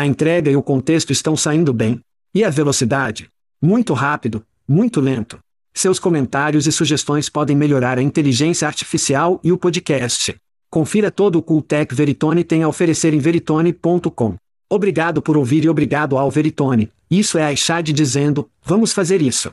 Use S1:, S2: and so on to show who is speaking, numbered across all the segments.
S1: A entrega e o contexto estão saindo bem. E a velocidade? Muito rápido, muito lento. Seus comentários e sugestões podem melhorar a inteligência artificial e o podcast. Confira todo o Cooltech Veritone tem a oferecer em veritone.com. Obrigado por ouvir e obrigado ao Veritone. Isso é a Ishad dizendo, vamos fazer isso.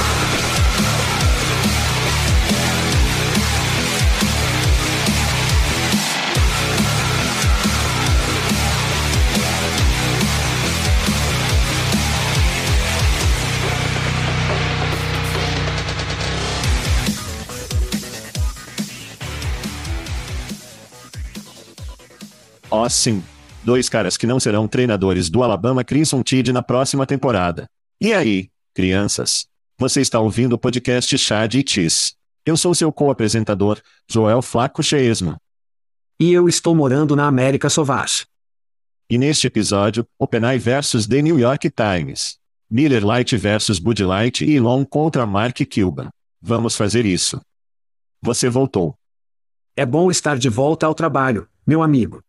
S2: Sim. Dois caras que não serão treinadores do Alabama Crimson Tide na próxima temporada. E aí, crianças? Você está ouvindo o podcast Chad e Cheese. Eu sou seu co-apresentador, Joel Flaco Cheesman.
S1: E eu estou morando na América Sauvage.
S2: E neste episódio, OpenAI versus The New York Times. Miller Lite versus Bud Light e Elon contra Mark Cuban. Vamos fazer isso. Você voltou.
S1: É bom estar de volta ao trabalho, meu amigo.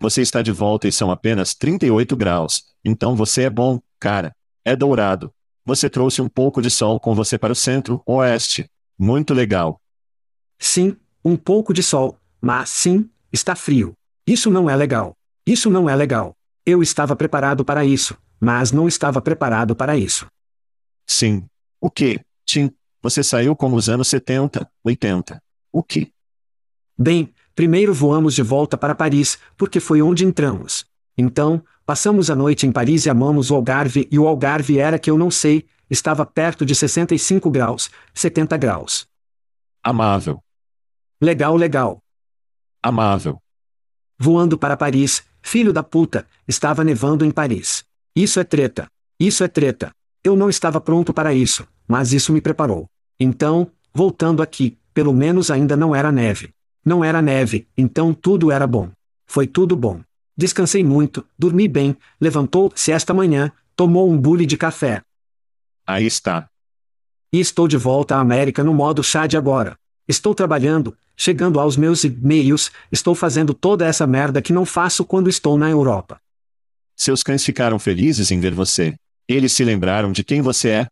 S2: Você está de volta e são apenas 38 graus. Então você é bom, cara. É dourado. Você trouxe um pouco de sol com você para o centro-oeste. Muito legal.
S1: Sim, um pouco de sol, mas sim, está frio. Isso não é legal. Isso não é legal. Eu estava preparado para isso, mas não estava preparado para isso.
S2: Sim. O que, Tim? Você saiu como os anos 70, 80. O que?
S1: Bem, Primeiro voamos de volta para Paris, porque foi onde entramos. Então, passamos a noite em Paris e amamos o Algarve e o Algarve era que eu não sei, estava perto de 65 graus, 70 graus.
S2: Amável.
S1: Legal, legal.
S2: Amável.
S1: Voando para Paris, filho da puta, estava nevando em Paris. Isso é treta. Isso é treta. Eu não estava pronto para isso, mas isso me preparou. Então, voltando aqui, pelo menos ainda não era neve. Não era neve, então tudo era bom. Foi tudo bom. Descansei muito, dormi bem, levantou-se esta manhã, tomou um bule de café.
S2: Aí está.
S1: E estou de volta à América no modo chá de agora. Estou trabalhando, chegando aos meus e-mails, estou fazendo toda essa merda que não faço quando estou na Europa.
S2: Seus cães ficaram felizes em ver você. Eles se lembraram de quem você é?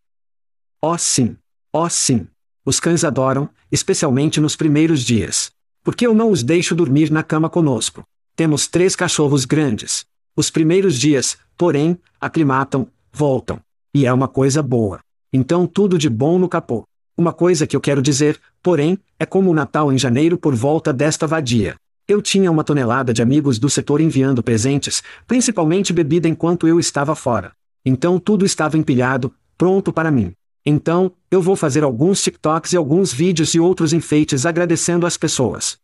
S1: Oh sim. Oh sim. Os cães adoram, especialmente nos primeiros dias. Porque eu não os deixo dormir na cama conosco. Temos três cachorros grandes. Os primeiros dias, porém, aclimatam, voltam. E é uma coisa boa. Então tudo de bom no capô. Uma coisa que eu quero dizer, porém, é como o Natal em janeiro por volta desta vadia. Eu tinha uma tonelada de amigos do setor enviando presentes, principalmente bebida enquanto eu estava fora. Então tudo estava empilhado, pronto para mim. Então, eu vou fazer alguns TikToks e alguns vídeos e outros enfeites agradecendo as pessoas.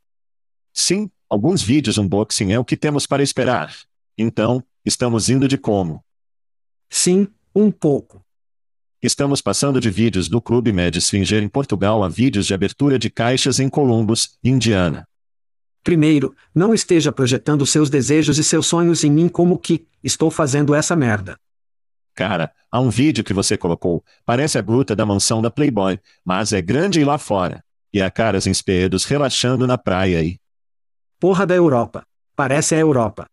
S2: Sim, alguns vídeos unboxing é o que temos para esperar. Então, estamos indo de como?
S1: Sim, um pouco.
S2: Estamos passando de vídeos do Clube Med Sfinger em Portugal a vídeos de abertura de caixas em Columbus, Indiana.
S1: Primeiro, não esteja projetando seus desejos e seus sonhos em mim como que, estou fazendo essa merda.
S2: Cara, há um vídeo que você colocou, parece a gruta da mansão da Playboy, mas é grande e lá fora. E há caras em espedos relaxando na praia aí.
S1: Porra da Europa. Parece a Europa.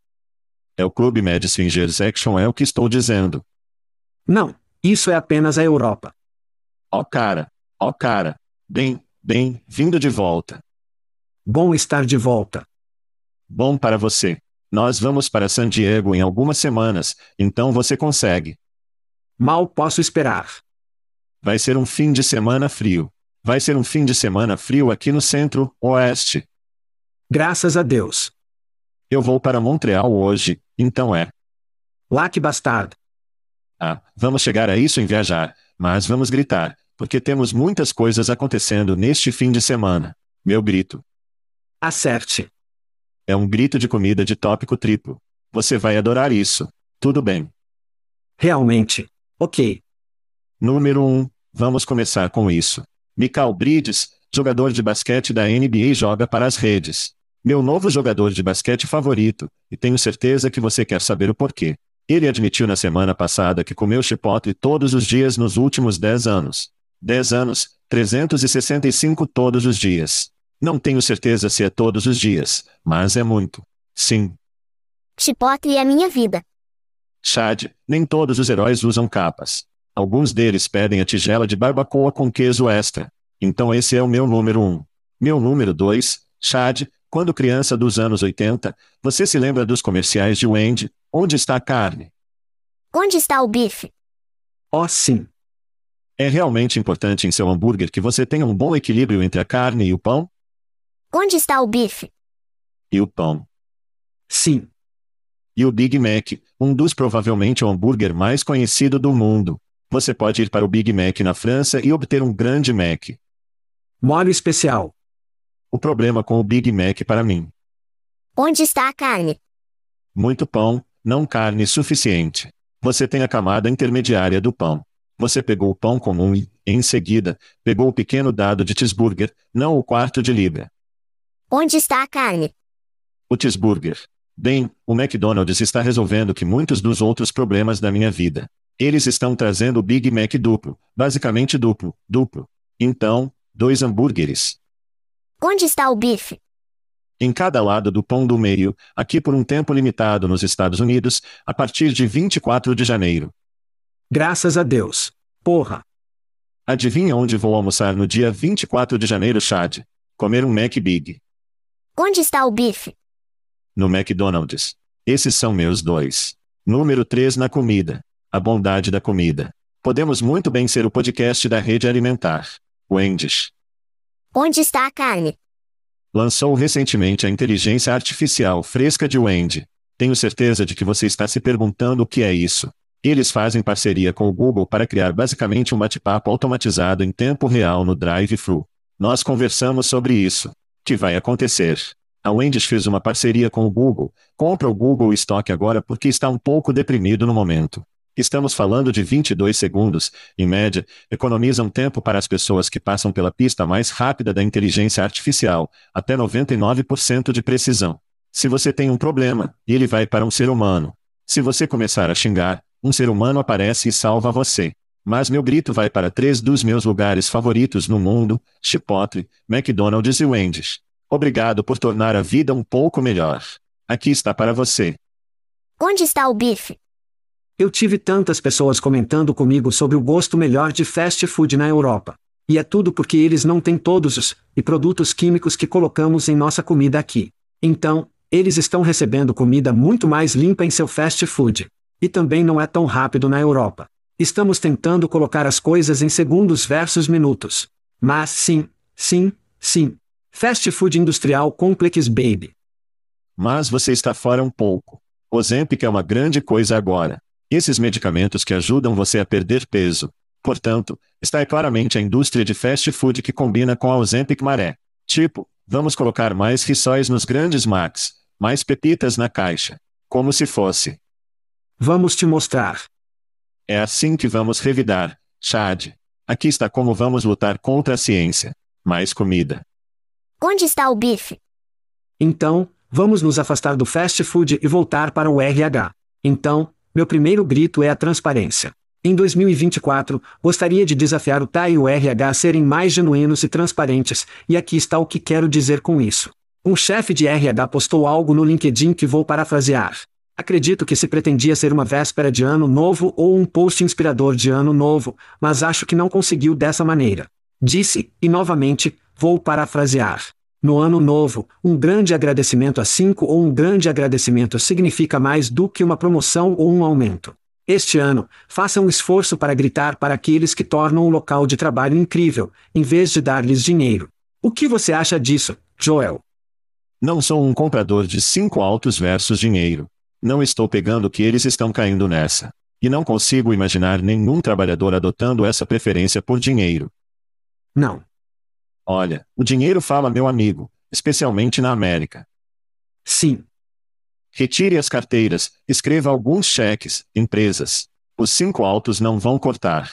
S2: É o Clube Med Swingers Action é o que estou dizendo.
S1: Não, isso é apenas a Europa.
S2: Ó oh, cara, ó oh, cara. Bem, bem, vindo de volta.
S1: Bom estar de volta.
S2: Bom para você. Nós vamos para San Diego em algumas semanas, então você consegue.
S1: Mal posso esperar.
S2: Vai ser um fim de semana frio. Vai ser um fim de semana frio aqui no centro-oeste.
S1: Graças a Deus.
S2: Eu vou para Montreal hoje, então é.
S1: Lá que bastardo.
S2: Ah, vamos chegar a isso em viajar, mas vamos gritar, porque temos muitas coisas acontecendo neste fim de semana. Meu grito.
S1: Acerte.
S2: É um grito de comida de tópico triplo. Você vai adorar isso. Tudo bem.
S1: Realmente. Ok.
S2: Número 1. Um, vamos começar com isso. Michael Bridges, jogador de basquete da NBA, joga para as redes. Meu novo jogador de basquete favorito, e tenho certeza que você quer saber o porquê. Ele admitiu na semana passada que comeu chipotle todos os dias nos últimos 10 anos. 10 anos, 365 todos os dias. Não tenho certeza se é todos os dias, mas é muito. Sim.
S3: Chipotle é minha vida.
S2: Chad, nem todos os heróis usam capas. Alguns deles pedem a tigela de barbacoa com queso extra. Então esse é o meu número 1. Um. Meu número 2, Chad, quando criança dos anos 80, você se lembra dos comerciais de Wendy? Onde está a carne?
S3: Onde está o bife?
S1: Oh, sim.
S2: É realmente importante em seu hambúrguer que você tenha um bom equilíbrio entre a carne e o pão?
S3: Onde está o bife?
S2: E o pão.
S1: Sim.
S2: E o Big Mac, um dos provavelmente o hambúrguer mais conhecido do mundo. Você pode ir para o Big Mac na França e obter um grande Mac.
S1: Molho especial.
S2: O problema com o Big Mac para mim.
S3: Onde está a carne?
S2: Muito pão, não carne suficiente. Você tem a camada intermediária do pão. Você pegou o pão comum e, em seguida, pegou o pequeno dado de cheeseburger, não o quarto de libra.
S3: Onde está a carne?
S2: O cheeseburger. Bem, o McDonald's está resolvendo que muitos dos outros problemas da minha vida. Eles estão trazendo o Big Mac duplo, basicamente duplo, duplo. Então, dois hambúrgueres.
S3: Onde está o bife?
S2: Em cada lado do pão do meio, aqui por um tempo limitado nos Estados Unidos, a partir de 24 de janeiro.
S1: Graças a Deus. Porra.
S2: Adivinha onde vou almoçar no dia 24 de janeiro, Chad? Comer um Mac Big.
S3: Onde está o bife?
S2: No McDonald's. Esses são meus dois. Número 3 na comida. A bondade da comida. Podemos muito bem ser o podcast da rede alimentar. Wendy's.
S3: Onde está a carne?
S2: Lançou recentemente a inteligência artificial fresca de Wendy. Tenho certeza de que você está se perguntando o que é isso. Eles fazem parceria com o Google para criar basicamente um bate-papo automatizado em tempo real no drive-thru. Nós conversamos sobre isso que vai acontecer. A Wendy's fez uma parceria com o Google. Compra o Google Stock agora porque está um pouco deprimido no momento. Estamos falando de 22 segundos, em média, economizam tempo para as pessoas que passam pela pista mais rápida da inteligência artificial, até 99% de precisão. Se você tem um problema, ele vai para um ser humano. Se você começar a xingar, um ser humano aparece e salva você. Mas meu grito vai para três dos meus lugares favoritos no mundo: Chipotle, McDonald's e Wendy's. Obrigado por tornar a vida um pouco melhor. Aqui está para você.
S3: Onde está o bife?
S1: Eu tive tantas pessoas comentando comigo sobre o gosto melhor de fast food na Europa. E é tudo porque eles não têm todos os e produtos químicos que colocamos em nossa comida aqui. Então, eles estão recebendo comida muito mais limpa em seu fast food. E também não é tão rápido na Europa. Estamos tentando colocar as coisas em segundos versus minutos. Mas sim, sim, sim. Fast food industrial complex baby.
S2: Mas você está fora um pouco. Ozempic é uma grande coisa agora. Esses medicamentos que ajudam você a perder peso. Portanto, está é claramente a indústria de fast food que combina com a Ozempic maré. Tipo, vamos colocar mais rissóis nos grandes Macs, mais pepitas na caixa. Como se fosse.
S1: Vamos te mostrar.
S2: É assim que vamos revidar. Chad. Aqui está como vamos lutar contra a ciência. Mais comida.
S3: Onde está o bife?
S1: Então, vamos nos afastar do fast food e voltar para o RH. Então, meu primeiro grito é a transparência. Em 2024, gostaria de desafiar o TAI e o RH a serem mais genuínos e transparentes, e aqui está o que quero dizer com isso. Um chefe de RH postou algo no LinkedIn que vou parafrasear. Acredito que se pretendia ser uma véspera de ano novo ou um post inspirador de ano novo, mas acho que não conseguiu dessa maneira. Disse, e novamente, vou parafrasear. No ano novo, um grande agradecimento a cinco ou um grande agradecimento significa mais do que uma promoção ou um aumento. Este ano, faça um esforço para gritar para aqueles que tornam o local de trabalho incrível, em vez de dar-lhes dinheiro. O que você acha disso, Joel?
S2: Não sou um comprador de cinco altos versus dinheiro. Não estou pegando que eles estão caindo nessa. E não consigo imaginar nenhum trabalhador adotando essa preferência por dinheiro.
S1: Não.
S2: Olha, o dinheiro fala, meu amigo, especialmente na América.
S1: Sim.
S2: Retire as carteiras, escreva alguns cheques, empresas. Os cinco altos não vão cortar.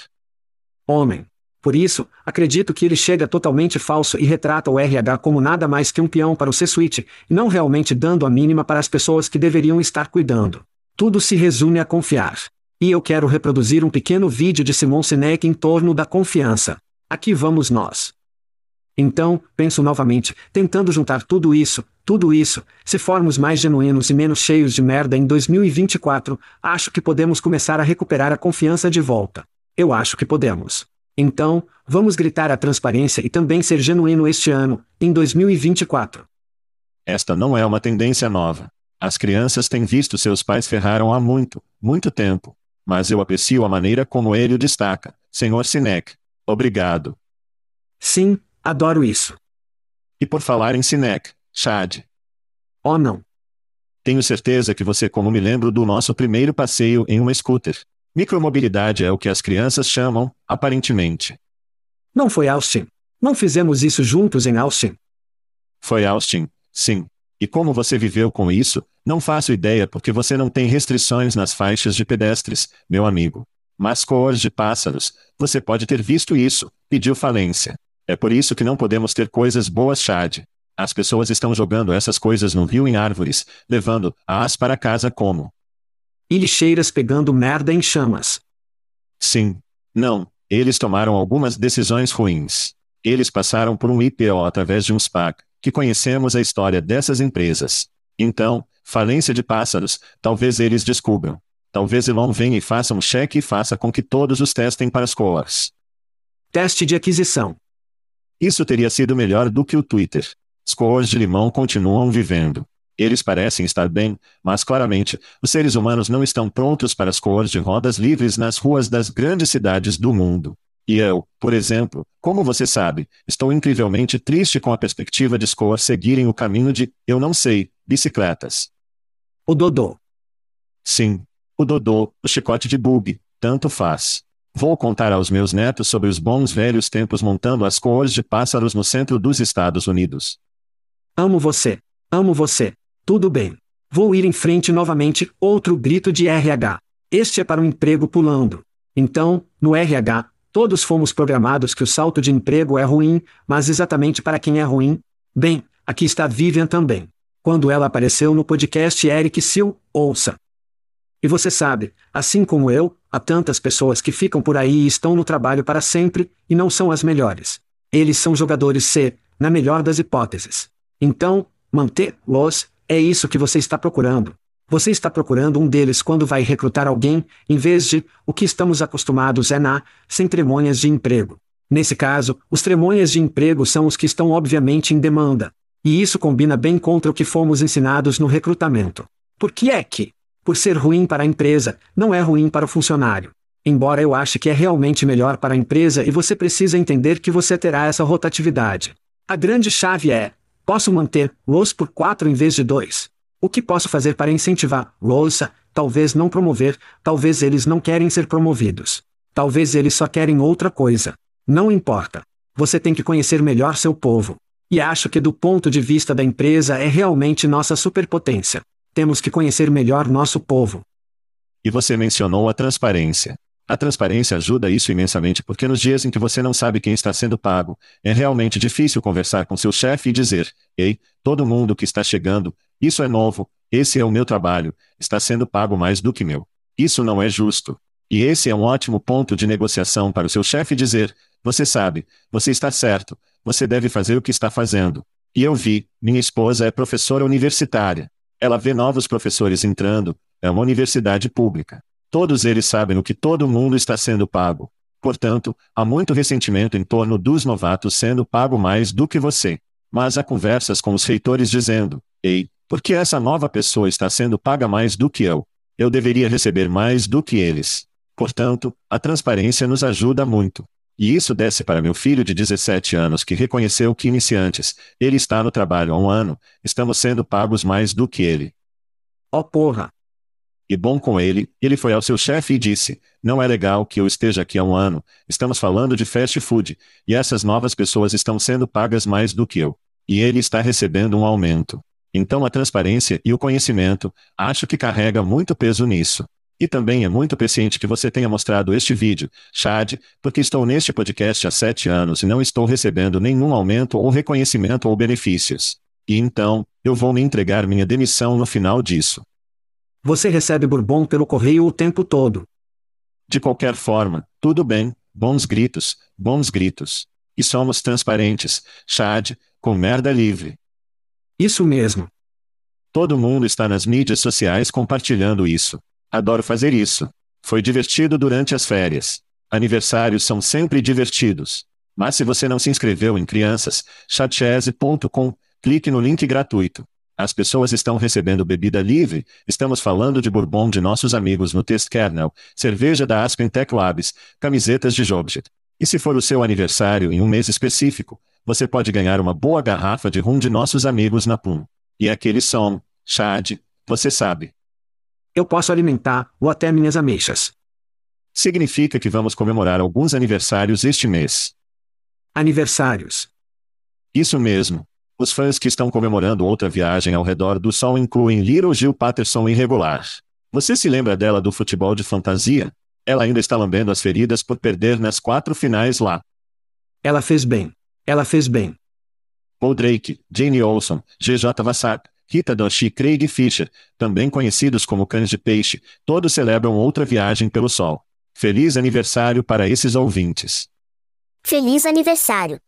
S1: Homem. Por isso, acredito que ele chega totalmente falso e retrata o RH como nada mais que um peão para o C-suite, e não realmente dando a mínima para as pessoas que deveriam estar cuidando. Tudo se resume a confiar. E eu quero reproduzir um pequeno vídeo de Simon Sinek em torno da confiança. Aqui vamos nós. Então, penso novamente, tentando juntar tudo isso, tudo isso, se formos mais genuínos e menos cheios de merda em 2024, acho que podemos começar a recuperar a confiança de volta. Eu acho que podemos. Então, vamos gritar a transparência e também ser genuíno este ano, em 2024.
S2: Esta não é uma tendência nova. As crianças têm visto seus pais ferraram há muito, muito tempo. Mas eu aprecio a maneira como ele o destaca, Sr. Sinek. Obrigado.
S1: Sim, Adoro isso.
S2: E por falar em Sinek, Chad.
S1: Oh não.
S2: Tenho certeza que você como me lembro do nosso primeiro passeio em uma scooter. Micromobilidade é o que as crianças chamam, aparentemente.
S1: Não foi Austin. Não fizemos isso juntos em Austin.
S2: Foi Austin, sim. E como você viveu com isso, não faço ideia porque você não tem restrições nas faixas de pedestres, meu amigo. Mas cores de pássaros, você pode ter visto isso, pediu falência. É por isso que não podemos ter coisas boas, Chad. As pessoas estão jogando essas coisas no rio em árvores, levando as para casa como.
S1: E lixeiras pegando merda em chamas.
S2: Sim. Não. Eles tomaram algumas decisões ruins. Eles passaram por um IPO através de um SPAC, que conhecemos a história dessas empresas. Então, falência de pássaros, talvez eles descubram. Talvez Elon venha e faça um cheque e faça com que todos os testem para as cores.
S1: Teste de aquisição.
S2: Isso teria sido melhor do que o Twitter. Scores de limão continuam vivendo. Eles parecem estar bem, mas claramente, os seres humanos não estão prontos para as cores de rodas livres nas ruas das grandes cidades do mundo. E eu, por exemplo, como você sabe, estou incrivelmente triste com a perspectiva de Score seguirem o caminho de, eu não sei, bicicletas.
S1: O Dodô.
S2: Sim. O Dodô, o chicote de bug, tanto faz. Vou contar aos meus netos sobre os bons velhos tempos montando as cores de pássaros no centro dos Estados Unidos.
S1: Amo você. Amo você. Tudo bem. Vou ir em frente novamente, outro grito de RH. Este é para um emprego pulando. Então, no RH, todos fomos programados que o salto de emprego é ruim, mas exatamente para quem é ruim? Bem, aqui está Vivian também. Quando ela apareceu no podcast Eric Sil, ouça. E você sabe, assim como eu, há tantas pessoas que ficam por aí e estão no trabalho para sempre, e não são as melhores. Eles são jogadores C, na melhor das hipóteses. Então, manter-los, é isso que você está procurando. Você está procurando um deles quando vai recrutar alguém, em vez de, o que estamos acostumados é na, sem tremônias de emprego. Nesse caso, os tremônias de emprego são os que estão obviamente em demanda. E isso combina bem contra o que fomos ensinados no recrutamento. Por que é que, por ser ruim para a empresa, não é ruim para o funcionário. Embora eu ache que é realmente melhor para a empresa e você precisa entender que você terá essa rotatividade. A grande chave é: posso manter los por quatro em vez de dois? O que posso fazer para incentivar los talvez não promover, talvez eles não querem ser promovidos. Talvez eles só querem outra coisa. Não importa. Você tem que conhecer melhor seu povo. E acho que do ponto de vista da empresa é realmente nossa superpotência. Temos que conhecer melhor nosso povo.
S2: E você mencionou a transparência. A transparência ajuda isso imensamente porque nos dias em que você não sabe quem está sendo pago, é realmente difícil conversar com seu chefe e dizer: Ei, todo mundo que está chegando, isso é novo, esse é o meu trabalho, está sendo pago mais do que meu. Isso não é justo. E esse é um ótimo ponto de negociação para o seu chefe dizer: Você sabe, você está certo, você deve fazer o que está fazendo. E eu vi, minha esposa é professora universitária. Ela vê novos professores entrando, é uma universidade pública. Todos eles sabem o que todo mundo está sendo pago. Portanto, há muito ressentimento em torno dos novatos sendo pago mais do que você. Mas há conversas com os reitores dizendo: Ei, por que essa nova pessoa está sendo paga mais do que eu? Eu deveria receber mais do que eles. Portanto, a transparência nos ajuda muito. E isso desce para meu filho de 17 anos que reconheceu que iniciantes, ele está no trabalho há um ano, estamos sendo pagos mais do que ele.
S1: Ó oh, porra!
S2: E bom com ele, ele foi ao seu chefe e disse: Não é legal que eu esteja aqui há um ano, estamos falando de fast food, e essas novas pessoas estão sendo pagas mais do que eu. E ele está recebendo um aumento. Então a transparência e o conhecimento, acho que carrega muito peso nisso. E também é muito paciente que você tenha mostrado este vídeo, Chad, porque estou neste podcast há sete anos e não estou recebendo nenhum aumento ou reconhecimento ou benefícios. E então, eu vou me entregar minha demissão no final disso.
S1: Você recebe bourbon pelo correio o tempo todo.
S2: De qualquer forma, tudo bem, bons gritos, bons gritos. E somos transparentes, Chad, com merda livre.
S1: Isso mesmo.
S2: Todo mundo está nas mídias sociais compartilhando isso. Adoro fazer isso. Foi divertido durante as férias. Aniversários são sempre divertidos. Mas se você não se inscreveu em crianças, chatchese.com, clique no link gratuito. As pessoas estão recebendo bebida livre, estamos falando de bourbon de nossos amigos no Test Kernel, cerveja da Aspen Tech Labs, camisetas de Jobjet. E se for o seu aniversário em um mês específico, você pode ganhar uma boa garrafa de rum de nossos amigos na PUM. E aquele som, Chad, você sabe.
S1: Eu posso alimentar, ou até minhas ameixas.
S2: Significa que vamos comemorar alguns aniversários este mês.
S1: Aniversários.
S2: Isso mesmo. Os fãs que estão comemorando outra viagem ao redor do sol incluem Little Jill Patterson irregular. Você se lembra dela do futebol de fantasia? Ela ainda está lambendo as feridas por perder nas quatro finais lá.
S1: Ela fez bem. Ela fez bem.
S2: Paul Drake, Jane Olson, GJ Vassar, Rita Doshi e Craig Fisher, também conhecidos como cães de peixe, todos celebram outra viagem pelo sol. Feliz aniversário para esses ouvintes.
S3: Feliz aniversário.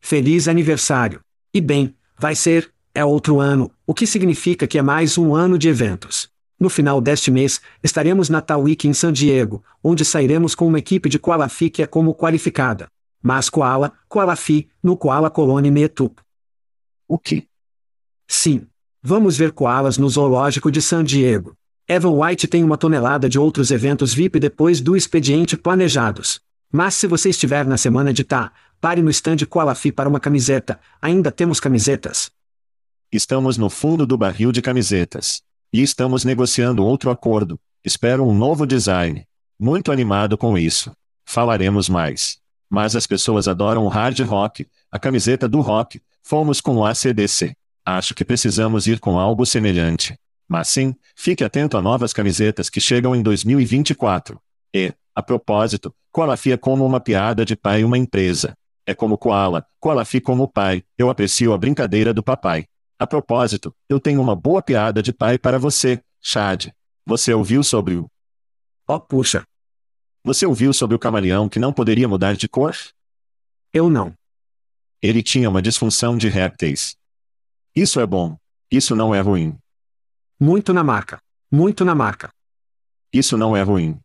S1: Feliz aniversário. E bem, vai ser, é outro ano, o que significa que é mais um ano de eventos. No final deste mês, estaremos na Tal Week em San Diego, onde sairemos com uma equipe de Koalafi que é como qualificada. Mas Koala, Koalafi, no Koala Colony Metup.
S2: O que?
S1: Sim, Vamos ver koalas no zoológico de San Diego. Evan White tem uma tonelada de outros eventos VIP depois do expediente planejados. Mas se você estiver na semana de tá, pare no stand Koalafi para uma camiseta. Ainda temos camisetas.
S2: Estamos no fundo do barril de camisetas. E estamos negociando outro acordo. Espero um novo design. Muito animado com isso. Falaremos mais. Mas as pessoas adoram o hard rock, a camiseta do rock. Fomos com o ACDC. Acho que precisamos ir com algo semelhante. Mas sim, fique atento a novas camisetas que chegam em 2024. E, a propósito, Koalafi é como uma piada de pai e uma empresa. É como Koala, Koalafi como pai, eu aprecio a brincadeira do papai. A propósito, eu tenho uma boa piada de pai para você, Chad. Você ouviu sobre o.
S1: Oh, puxa.
S2: Você ouviu sobre o camaleão que não poderia mudar de cor?
S1: Eu não.
S2: Ele tinha uma disfunção de répteis. Isso é bom. Isso não é ruim.
S1: Muito na marca. Muito na marca.
S2: Isso não é ruim.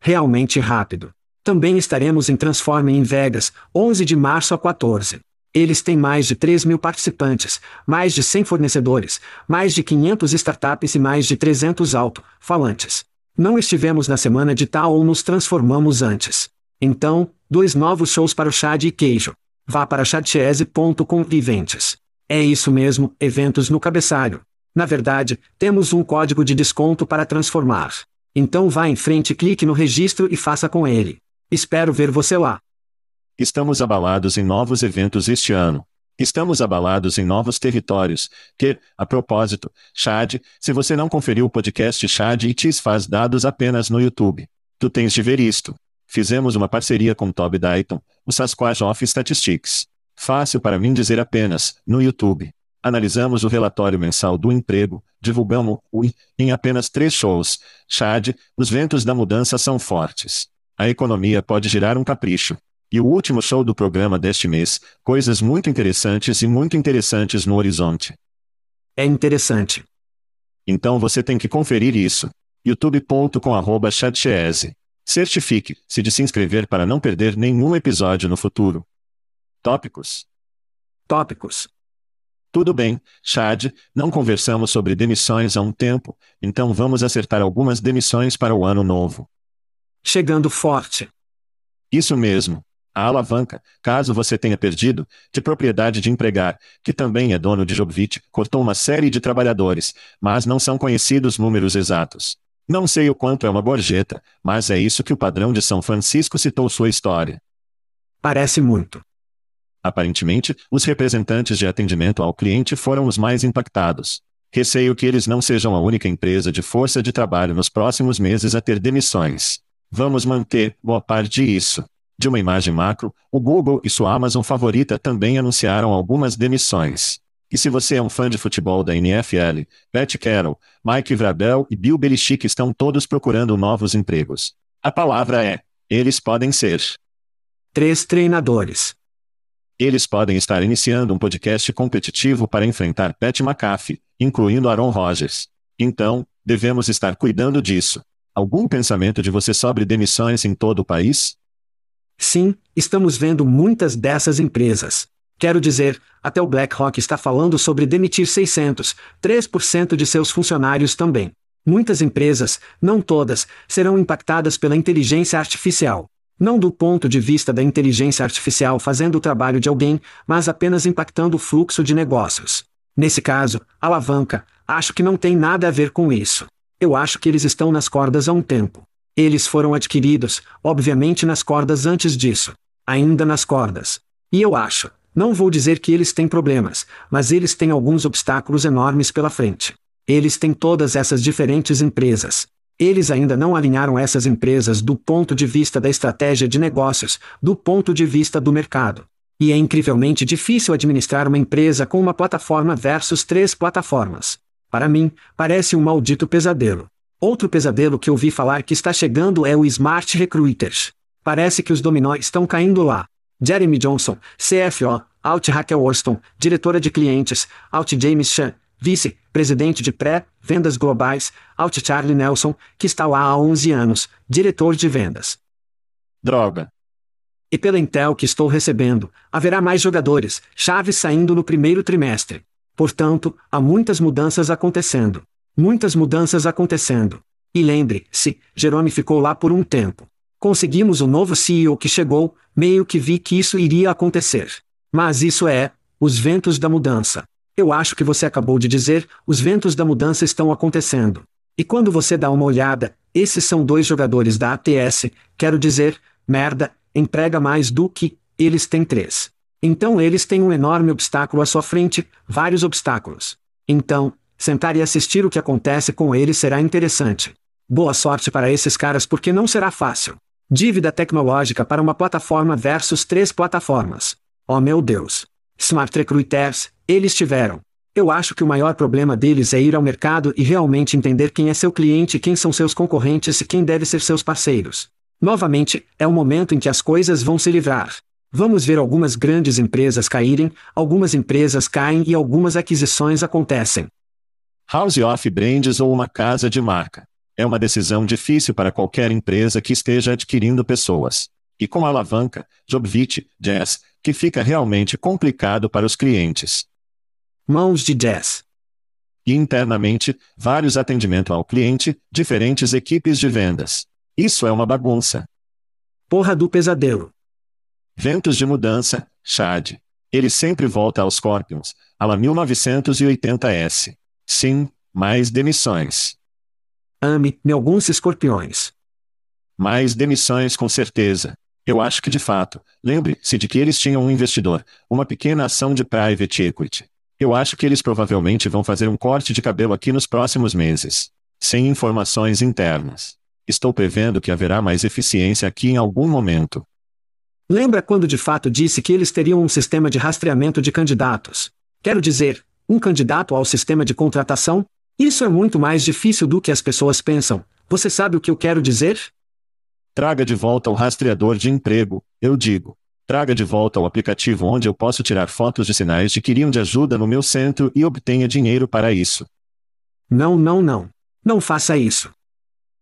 S1: Realmente rápido. Também estaremos em Transforme em Vegas, 11 de março a 14. Eles têm mais de 3 mil participantes, mais de 100 fornecedores, mais de 500 startups e mais de 300 alto-falantes. Não estivemos na semana de tal ou nos transformamos antes. Então, dois novos shows para o chá de queijo. Vá para chatchese.com viventes. É isso mesmo, eventos no cabeçalho. Na verdade, temos um código de desconto para transformar. Então vá em frente, clique no registro e faça com ele. Espero ver você lá.
S2: Estamos abalados em novos eventos este ano. Estamos abalados em novos territórios, que, a propósito, Chad, se você não conferiu o podcast Chad e Tis faz dados apenas no YouTube. Tu tens de ver isto. Fizemos uma parceria com Toby Dayton, o Sasquatch of Statistics. Fácil para mim dizer apenas, no YouTube. Analisamos o relatório mensal do emprego, divulgamos-o em apenas três shows. Chad, os ventos da mudança são fortes. A economia pode girar um capricho. E o último show do programa deste mês, coisas muito interessantes e muito interessantes no horizonte.
S1: É interessante.
S2: Então você tem que conferir isso. youtube.com arroba Certifique-se de se inscrever para não perder nenhum episódio no futuro. Tópicos.
S1: Tópicos.
S2: Tudo bem, Chad, não conversamos sobre demissões há um tempo, então vamos acertar algumas demissões para o ano novo.
S1: Chegando forte.
S2: Isso mesmo. A alavanca, caso você tenha perdido, de propriedade de empregar, que também é dono de Jobvit, cortou uma série de trabalhadores, mas não são conhecidos números exatos. Não sei o quanto é uma gorjeta, mas é isso que o padrão de São Francisco citou sua história.
S1: Parece muito.
S2: Aparentemente, os representantes de atendimento ao cliente foram os mais impactados. Receio que eles não sejam a única empresa de força de trabalho nos próximos meses a ter demissões. Vamos manter boa parte disso. De uma imagem macro, o Google e sua Amazon favorita também anunciaram algumas demissões. E se você é um fã de futebol da NFL, Pat Carroll, Mike Vrabel e Bill Belichick estão todos procurando novos empregos. A palavra é: eles podem ser.
S1: Três treinadores.
S2: Eles podem estar iniciando um podcast competitivo para enfrentar Pat McAfee, incluindo Aaron Rodgers. Então, devemos estar cuidando disso. Algum pensamento de você sobre demissões em todo o país?
S1: Sim, estamos vendo muitas dessas empresas. Quero dizer, até o BlackRock está falando sobre demitir 600, 3% de seus funcionários também. Muitas empresas, não todas, serão impactadas pela inteligência artificial. Não do ponto de vista da inteligência artificial fazendo o trabalho de alguém, mas apenas impactando o fluxo de negócios. Nesse caso, alavanca, acho que não tem nada a ver com isso. Eu acho que eles estão nas cordas há um tempo. Eles foram adquiridos, obviamente nas cordas antes disso. Ainda nas cordas. E eu acho, não vou dizer que eles têm problemas, mas eles têm alguns obstáculos enormes pela frente. Eles têm todas essas diferentes empresas. Eles ainda não alinharam essas empresas do ponto de vista da estratégia de negócios, do ponto de vista do mercado. E é incrivelmente difícil administrar uma empresa com uma plataforma versus três plataformas. Para mim, parece um maldito pesadelo. Outro pesadelo que ouvi falar que está chegando é o Smart Recruiters. Parece que os dominóis estão caindo lá. Jeremy Johnson, CFO, Alt Raquel Worston, diretora de clientes, Alt James Chan, vice-presidente de pré-vendas globais, Alt Charlie Nelson, que está lá há 11 anos, diretor de vendas.
S2: Droga.
S1: E pela Intel que estou recebendo, haverá mais jogadores, chaves saindo no primeiro trimestre. Portanto, há muitas mudanças acontecendo. Muitas mudanças acontecendo. E lembre-se, Jerome ficou lá por um tempo. Conseguimos o novo CEO que chegou, meio que vi que isso iria acontecer. Mas isso é, os ventos da mudança. Eu acho que você acabou de dizer, os ventos da mudança estão acontecendo. E quando você dá uma olhada, esses são dois jogadores da ATS, quero dizer, merda, emprega mais do que, eles têm três. Então eles têm um enorme obstáculo à sua frente, vários obstáculos. Então, sentar e assistir o que acontece com eles será interessante. Boa sorte para esses caras porque não será fácil. Dívida tecnológica para uma plataforma versus três plataformas. Oh meu Deus! Smart Recruiters, eles tiveram. Eu acho que o maior problema deles é ir ao mercado e realmente entender quem é seu cliente, quem são seus concorrentes e quem deve ser seus parceiros. Novamente, é o momento em que as coisas vão se livrar. Vamos ver algumas grandes empresas caírem, algumas empresas caem e algumas aquisições acontecem.
S2: House of Brands ou uma casa de marca. É uma decisão difícil para qualquer empresa que esteja adquirindo pessoas. E com a alavanca, Jobvit, Jazz, que fica realmente complicado para os clientes.
S1: Mãos de Jazz.
S2: E internamente, vários atendimento ao cliente, diferentes equipes de vendas. Isso é uma bagunça.
S1: Porra do pesadelo.
S2: Ventos de mudança, Chad. Ele sempre volta aos Scorpions, a la 1980S. Sim, mais demissões.
S1: Ame-me alguns escorpiões.
S2: Mais demissões com certeza. Eu acho que de fato, lembre-se de que eles tinham um investidor, uma pequena ação de private equity. Eu acho que eles provavelmente vão fazer um corte de cabelo aqui nos próximos meses. Sem informações internas. Estou prevendo que haverá mais eficiência aqui em algum momento.
S1: Lembra quando de fato disse que eles teriam um sistema de rastreamento de candidatos? Quero dizer, um candidato ao sistema de contratação? Isso é muito mais difícil do que as pessoas pensam. Você sabe o que eu quero dizer?
S2: Traga de volta o rastreador de emprego, eu digo. Traga de volta o aplicativo onde eu posso tirar fotos de sinais de que iriam de ajuda no meu centro e obtenha dinheiro para isso.
S1: Não, não, não. Não faça isso.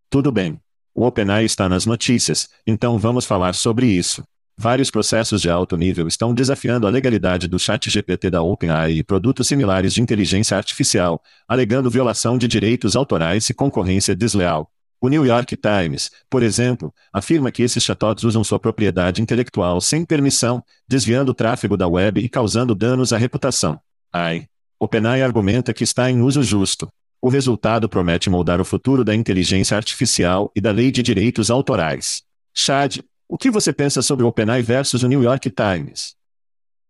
S2: Tudo bem. O OpenAI está nas notícias, então vamos falar sobre isso. Vários processos de alto nível estão desafiando a legalidade do ChatGPT da OpenAI e produtos similares de inteligência artificial, alegando violação de direitos autorais e concorrência desleal. O New York Times, por exemplo, afirma que esses chatbots usam sua propriedade intelectual sem permissão, desviando o tráfego da web e causando danos à reputação. AI. OpenAI argumenta que está em uso justo. O resultado promete moldar o futuro da inteligência artificial e da lei de direitos autorais. Chad, o que você pensa sobre o OpenAI versus o New York Times?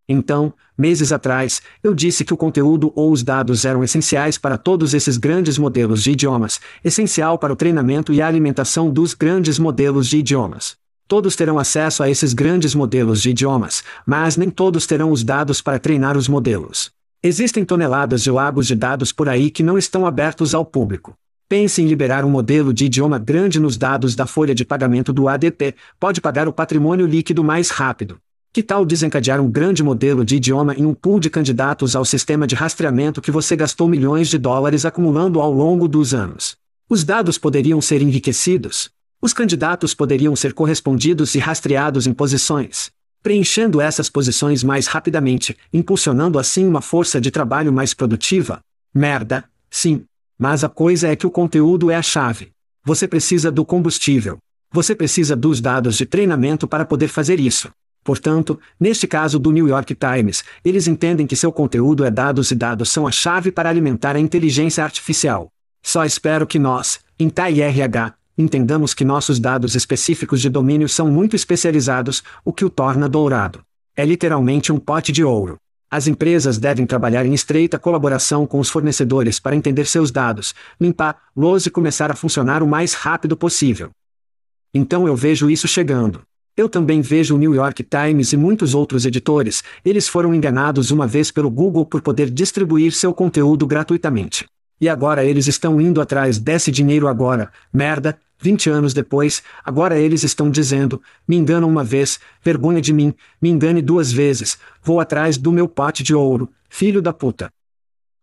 S1: Então, meses atrás, eu disse que o conteúdo ou os dados eram essenciais para todos esses grandes modelos de idiomas, essencial para o treinamento e a alimentação dos grandes modelos de idiomas. Todos terão acesso a esses grandes modelos de idiomas, mas nem todos terão os dados para treinar os modelos. Existem toneladas de lagos de dados por aí que não estão abertos ao público. Pense em liberar um modelo de idioma grande nos dados da folha de pagamento do ADP, pode pagar o patrimônio líquido mais rápido. Que tal desencadear um grande modelo de idioma em um pool de candidatos ao sistema de rastreamento que você gastou milhões de dólares acumulando ao longo dos anos? Os dados poderiam ser enriquecidos. Os candidatos poderiam ser correspondidos e rastreados em posições, preenchendo essas posições mais rapidamente, impulsionando assim uma força de trabalho mais produtiva. Merda, sim. Mas a coisa é que o conteúdo é a chave. Você precisa do combustível. Você precisa dos dados de treinamento para poder fazer isso. Portanto, neste caso do New York Times, eles entendem que seu conteúdo é dados e dados são a chave para alimentar a inteligência artificial. Só espero que nós, em TAIRH, entendamos que nossos dados específicos de domínio são muito especializados, o que o torna dourado. É literalmente um pote de ouro. As empresas devem trabalhar em estreita colaboração com os fornecedores para entender seus dados, limpar-los e começar a funcionar o mais rápido possível. Então eu vejo isso chegando. Eu também vejo o New York Times e muitos outros editores, eles foram enganados uma vez pelo Google por poder distribuir seu conteúdo gratuitamente. E agora eles estão indo atrás desse dinheiro agora, merda, 20 anos depois, agora eles estão dizendo, me enganam uma vez, vergonha de mim, me engane duas vezes, vou atrás do meu pote de ouro, filho da puta.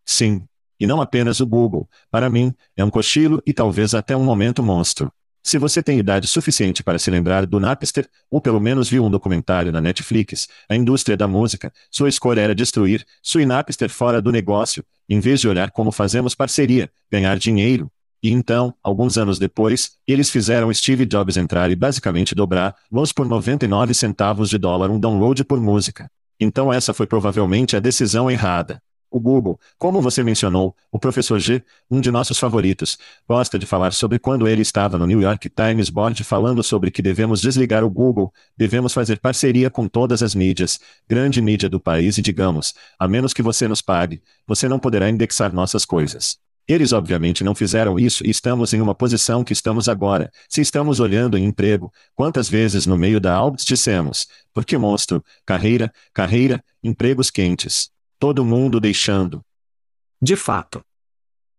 S2: Sim. E não apenas o Google, para mim, é um cochilo e talvez até um momento monstro. Se você tem idade suficiente para se lembrar do Napster, ou pelo menos viu um documentário na Netflix, a indústria da música, sua escolha era destruir sua Napster fora do negócio, em vez de olhar como fazemos parceria, ganhar dinheiro. E então, alguns anos depois, eles fizeram Steve Jobs entrar e basicamente dobrar, los por 99 centavos de dólar um download por música. Então essa foi provavelmente a decisão errada. O Google, como você mencionou, o professor G, um de nossos favoritos, gosta de falar sobre quando ele estava no New York Times Board falando sobre que devemos desligar o Google, devemos fazer parceria com todas as mídias, grande mídia do país e digamos, a menos que você nos pague, você não poderá indexar nossas coisas. Eles obviamente não fizeram isso e estamos em uma posição que estamos agora. Se estamos olhando em emprego, quantas vezes no meio da Albs dissemos, porque monstro, carreira, carreira, empregos quentes. Todo mundo deixando.
S1: De fato.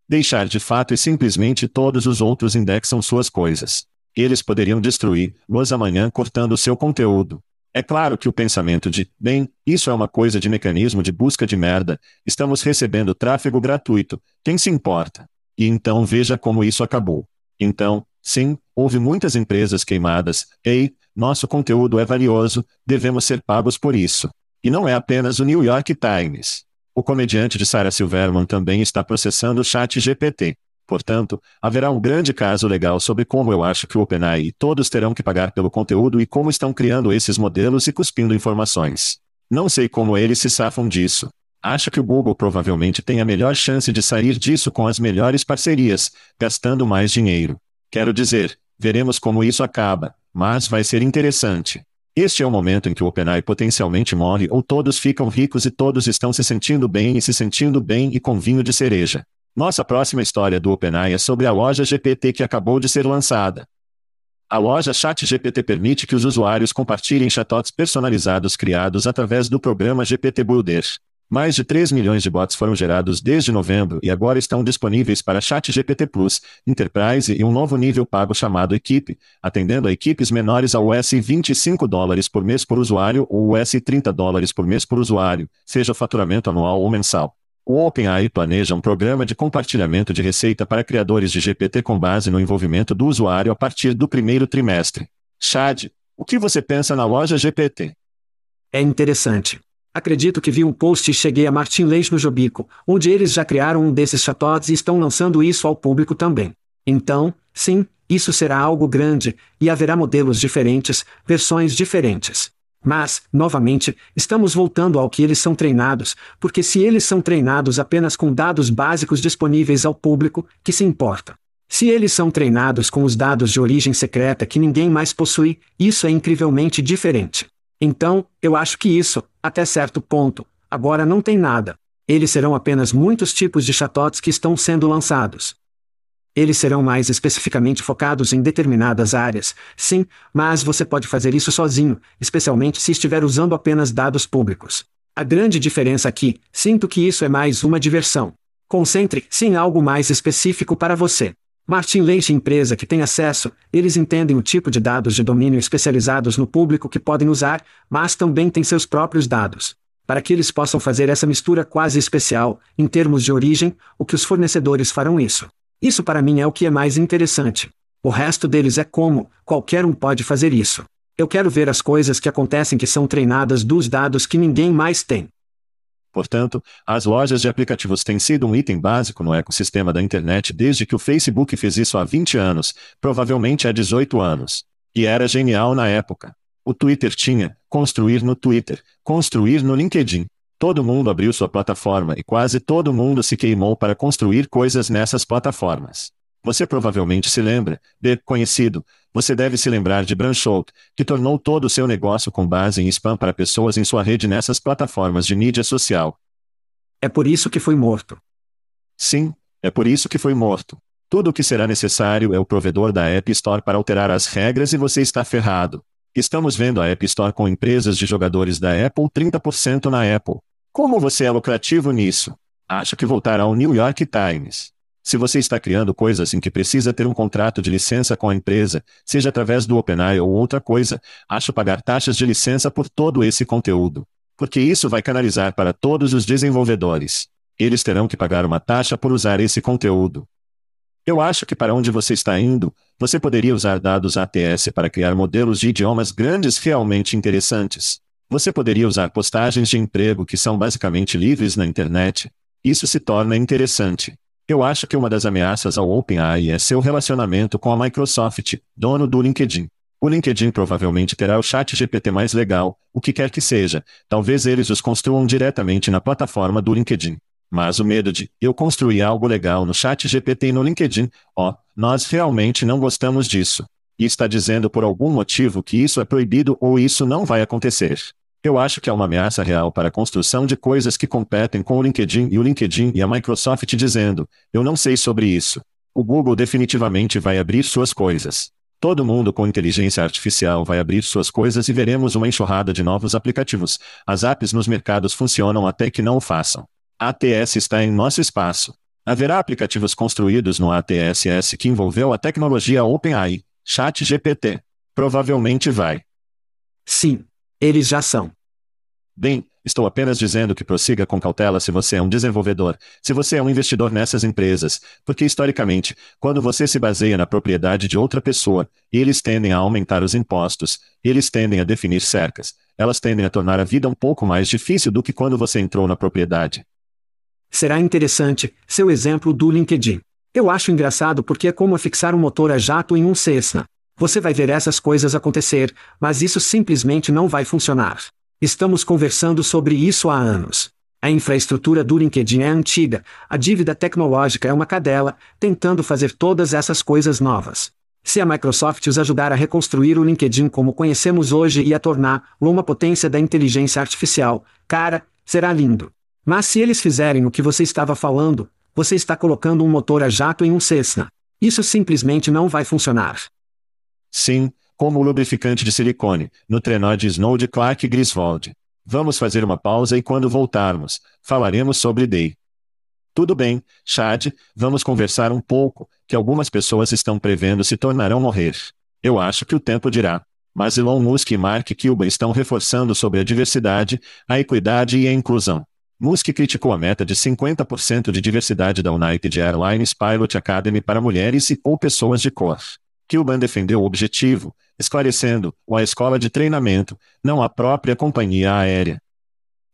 S2: Deixar de fato e simplesmente todos os outros indexam suas coisas. Eles poderiam destruir-los amanhã cortando seu conteúdo. É claro que o pensamento de, bem, isso é uma coisa de mecanismo de busca de merda, estamos recebendo tráfego gratuito, quem se importa? E então veja como isso acabou. Então, sim, houve muitas empresas queimadas, ei, nosso conteúdo é valioso, devemos ser pagos por isso. E não é apenas o New York Times. O comediante de Sarah Silverman também está processando o chat GPT. Portanto, haverá um grande caso legal sobre como eu acho que o OpenAI e todos terão que pagar pelo conteúdo e como estão criando esses modelos e cuspindo informações. Não sei como eles se safam disso. Acho que o Google provavelmente tem a melhor chance de sair disso com as melhores parcerias, gastando mais dinheiro. Quero dizer, veremos como isso acaba, mas vai ser interessante. Este é o momento em que o OpenAI potencialmente morre ou todos ficam ricos e todos estão se sentindo bem e se sentindo bem e com vinho de cereja. Nossa próxima história do OpenAI é sobre a loja GPT que acabou de ser lançada. A loja ChatGPT permite que os usuários compartilhem chatbots personalizados criados através do programa GPT Builder. Mais de 3 milhões de bots foram gerados desde novembro e agora estão disponíveis para ChatGPT Plus, Enterprise e um novo nível pago chamado Equipe, atendendo a equipes menores ao US 25 dólares por mês por usuário ou US 30 dólares por mês por usuário, seja faturamento anual ou mensal. O OpenAI planeja um programa de compartilhamento de receita para criadores de GPT com base no envolvimento do usuário a partir do primeiro trimestre. Chad, o que você pensa na loja GPT?
S1: É interessante. Acredito que vi um post e cheguei a Martin Leite no Jobico, onde eles já criaram um desses chatbots e estão lançando isso ao público também. Então, sim, isso será algo grande, e haverá modelos diferentes, versões diferentes. Mas, novamente, estamos voltando ao que eles são treinados, porque se eles são treinados apenas com dados básicos disponíveis ao público, que se importa? Se eles são treinados com os dados de origem secreta que ninguém mais possui, isso é incrivelmente diferente. Então, eu acho que isso, até certo ponto, agora não tem nada. Eles serão apenas muitos tipos de chatots que estão sendo lançados. Eles serão mais especificamente focados em determinadas áreas, sim, mas você pode fazer isso sozinho, especialmente se estiver usando apenas dados públicos. A grande diferença aqui, sinto que isso é mais uma diversão. Concentre-se em algo mais específico para você. Martin Leite empresa que tem acesso, eles entendem o tipo de dados de domínio especializados no público que podem usar, mas também têm seus próprios dados. Para que eles possam fazer essa mistura quase especial, em termos de origem, o que os fornecedores farão isso. Isso para mim é o que é mais interessante. O resto deles é como, qualquer um pode fazer isso. Eu quero ver as coisas que acontecem que são treinadas dos dados que ninguém mais tem.
S2: Portanto, as lojas de aplicativos têm sido um item básico no ecossistema da internet desde que o Facebook fez isso há 20 anos, provavelmente há 18 anos. E era genial na época. O Twitter tinha construir no Twitter, construir no LinkedIn, Todo mundo abriu sua plataforma e quase todo mundo se queimou para construir coisas nessas plataformas. Você provavelmente se lembra, de conhecido, você deve se lembrar de Branchout, que tornou todo o seu negócio com base em spam para pessoas em sua rede nessas plataformas de mídia social.
S1: É por isso que foi morto.
S2: Sim, é por isso que foi morto. Tudo o que será necessário é o provedor da App Store para alterar as regras e você está ferrado. Estamos vendo a App Store com empresas de jogadores da Apple 30% na Apple. Como você é lucrativo nisso? Acho que voltar ao New York Times. Se você está criando coisas em que precisa ter um contrato de licença com a empresa, seja através do OpenAI ou outra coisa, acho pagar taxas de licença por todo esse conteúdo. Porque isso vai canalizar para todos os desenvolvedores. Eles terão que pagar uma taxa por usar esse conteúdo. Eu acho que para onde você está indo, você poderia usar dados ATS para criar modelos de idiomas grandes realmente interessantes. Você poderia usar postagens de emprego que são basicamente livres na internet. Isso se torna interessante. Eu acho que uma das ameaças ao OpenAI é seu relacionamento com a Microsoft, dono do LinkedIn. O LinkedIn provavelmente terá o chat GPT mais legal, o que quer que seja. Talvez eles os construam diretamente na plataforma do LinkedIn. Mas o medo de eu construir algo legal no chat GPT e no LinkedIn, ó, nós realmente não gostamos disso e está dizendo por algum motivo que isso é proibido ou isso não vai acontecer. Eu acho que é uma ameaça real para a construção de coisas que competem com o LinkedIn e o LinkedIn e a Microsoft dizendo: eu não sei sobre isso. O Google definitivamente vai abrir suas coisas. Todo mundo com inteligência artificial vai abrir suas coisas e veremos uma enxurrada de novos aplicativos. As apps nos mercados funcionam até que não o façam. A ATS está em nosso espaço. Haverá aplicativos construídos no ATSS que envolveu a tecnologia OpenAI, Chat GPT. Provavelmente vai.
S1: Sim. Eles já são.
S2: Bem, estou apenas dizendo que prossiga com cautela se você é um desenvolvedor, se você é um investidor nessas empresas, porque historicamente, quando você se baseia na propriedade de outra pessoa, eles tendem a aumentar os impostos, eles tendem a definir cercas, elas tendem a tornar a vida um pouco mais difícil do que quando você entrou na propriedade.
S1: Será interessante, seu exemplo do LinkedIn. Eu acho engraçado porque é como fixar um motor a jato em um Cessna. Você vai ver essas coisas acontecer, mas isso simplesmente não vai funcionar. Estamos conversando sobre isso há anos. A infraestrutura do LinkedIn é antiga, a dívida tecnológica é uma cadela, tentando fazer todas essas coisas novas. Se a Microsoft os ajudar a reconstruir o LinkedIn como conhecemos hoje e a torná-lo uma potência da inteligência artificial, cara, será lindo. Mas se eles fizerem o que você estava falando, você está colocando um motor a jato em um Cessna. Isso simplesmente não vai funcionar.
S2: Sim, como o lubrificante de silicone, no trenó de Snow de Clark Griswold. Vamos fazer uma pausa e quando voltarmos, falaremos sobre Day. Tudo bem, Chad, vamos conversar um pouco, que algumas pessoas estão prevendo se tornarão morrer. Eu acho que o tempo dirá. Mas Elon Musk e Mark Cuban estão reforçando sobre a diversidade, a equidade e a inclusão. Musk criticou a meta de 50% de diversidade da United Airlines Pilot Academy para mulheres e ou pessoas de cor. Cuban defendeu o objetivo, esclarecendo, a escola de treinamento, não a própria companhia aérea.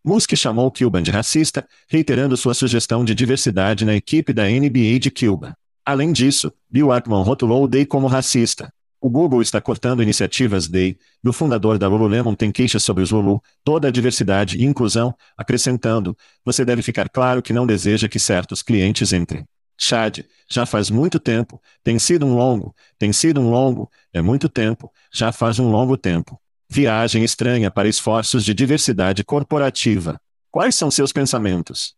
S2: Musk chamou Cuban de racista, reiterando sua sugestão de diversidade na equipe da NBA de Cuba. Além disso, Bill Ackman rotulou o Day como racista. O Google está cortando iniciativas Day, do fundador da Lululemon tem queixas sobre os Lulu, toda a diversidade e inclusão, acrescentando, você deve ficar claro que não deseja que certos clientes entrem. Chad, já faz muito tempo, tem sido um longo, tem sido um longo, é muito tempo, já faz um longo tempo. Viagem estranha para esforços de diversidade corporativa. Quais são seus pensamentos?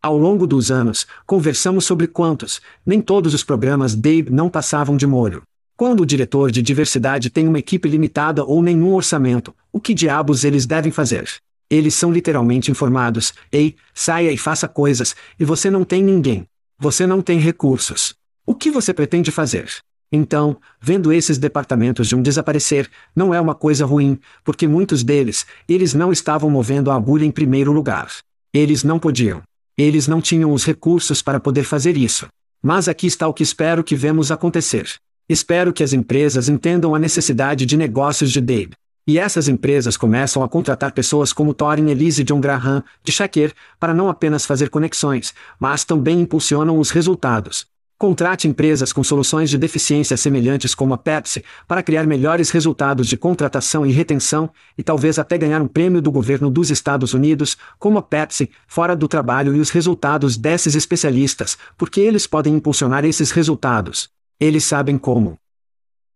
S1: Ao longo dos anos, conversamos sobre quantos, nem todos os programas Dave não passavam de molho. Quando o diretor de diversidade tem uma equipe limitada ou nenhum orçamento, o que diabos eles devem fazer? Eles são literalmente informados: ei, saia e faça coisas, e você não tem ninguém. Você não tem recursos. O que você pretende fazer? Então, vendo esses departamentos de um desaparecer, não é uma coisa ruim, porque muitos deles, eles não estavam movendo a agulha em primeiro lugar. Eles não podiam. Eles não tinham os recursos para poder fazer isso. Mas aqui está o que espero que vemos acontecer. Espero que as empresas entendam a necessidade de negócios de Dave. E essas empresas começam a contratar pessoas como Thorin Elise John Graham, de Shaker, para não apenas fazer conexões, mas também impulsionam os resultados. Contrate empresas com soluções de deficiência semelhantes como a Pepsi, para criar melhores resultados de contratação e retenção, e talvez até ganhar um prêmio do governo dos Estados Unidos, como a Pepsi, fora do trabalho e os resultados desses especialistas, porque eles podem impulsionar esses resultados. Eles sabem como.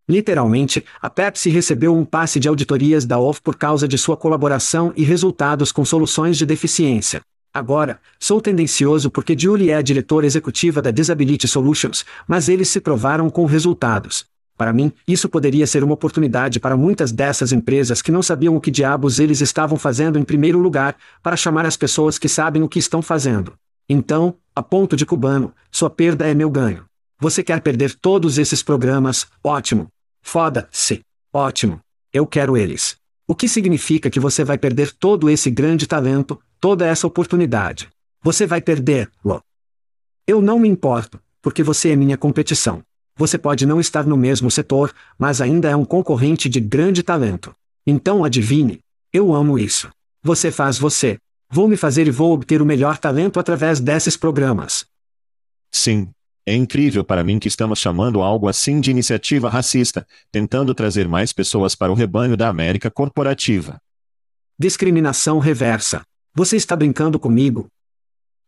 S1: Literalmente, a Pepsi recebeu um passe de auditorias da OFF por causa de sua colaboração e resultados com soluções de deficiência. Agora, sou tendencioso porque Julie é a diretora executiva da Disability Solutions, mas eles se provaram com resultados. Para mim, isso poderia ser uma oportunidade para muitas dessas empresas que não sabiam o que diabos eles estavam fazendo em primeiro lugar, para chamar as pessoas que sabem o que estão fazendo. Então, a ponto de cubano, sua perda é meu ganho. Você quer perder todos esses programas? Ótimo. Foda-se. Ótimo. Eu quero eles. O que significa que você vai perder todo esse grande talento, toda essa oportunidade. Você vai perder-lo. Eu não me importo, porque você é minha competição. Você pode não estar no mesmo setor, mas ainda é um concorrente de grande talento. Então adivinhe. Eu amo isso. Você faz você. Vou me fazer e vou obter o melhor talento através desses programas.
S2: Sim, é incrível para mim que estamos chamando algo assim de iniciativa racista, tentando trazer mais pessoas para o rebanho da América corporativa.
S1: Discriminação reversa. Você está brincando comigo?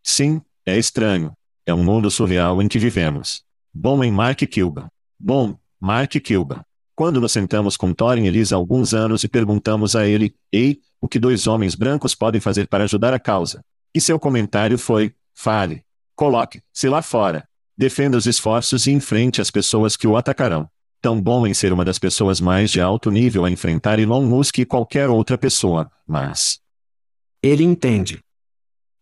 S2: Sim, é estranho. É um mundo surreal em que vivemos. Bom em Mark Cuban. Bom, Mark Cuban. Quando nos sentamos com Thorin Elisa há alguns anos e perguntamos a ele, ei, o que dois homens brancos podem fazer para ajudar a causa? E seu comentário foi, fale. Coloque-se lá fora. Defenda os esforços e enfrente as pessoas que o atacarão. Tão bom em ser uma das pessoas mais de alto nível a enfrentar Elon Musk e qualquer outra pessoa, mas.
S1: Ele entende.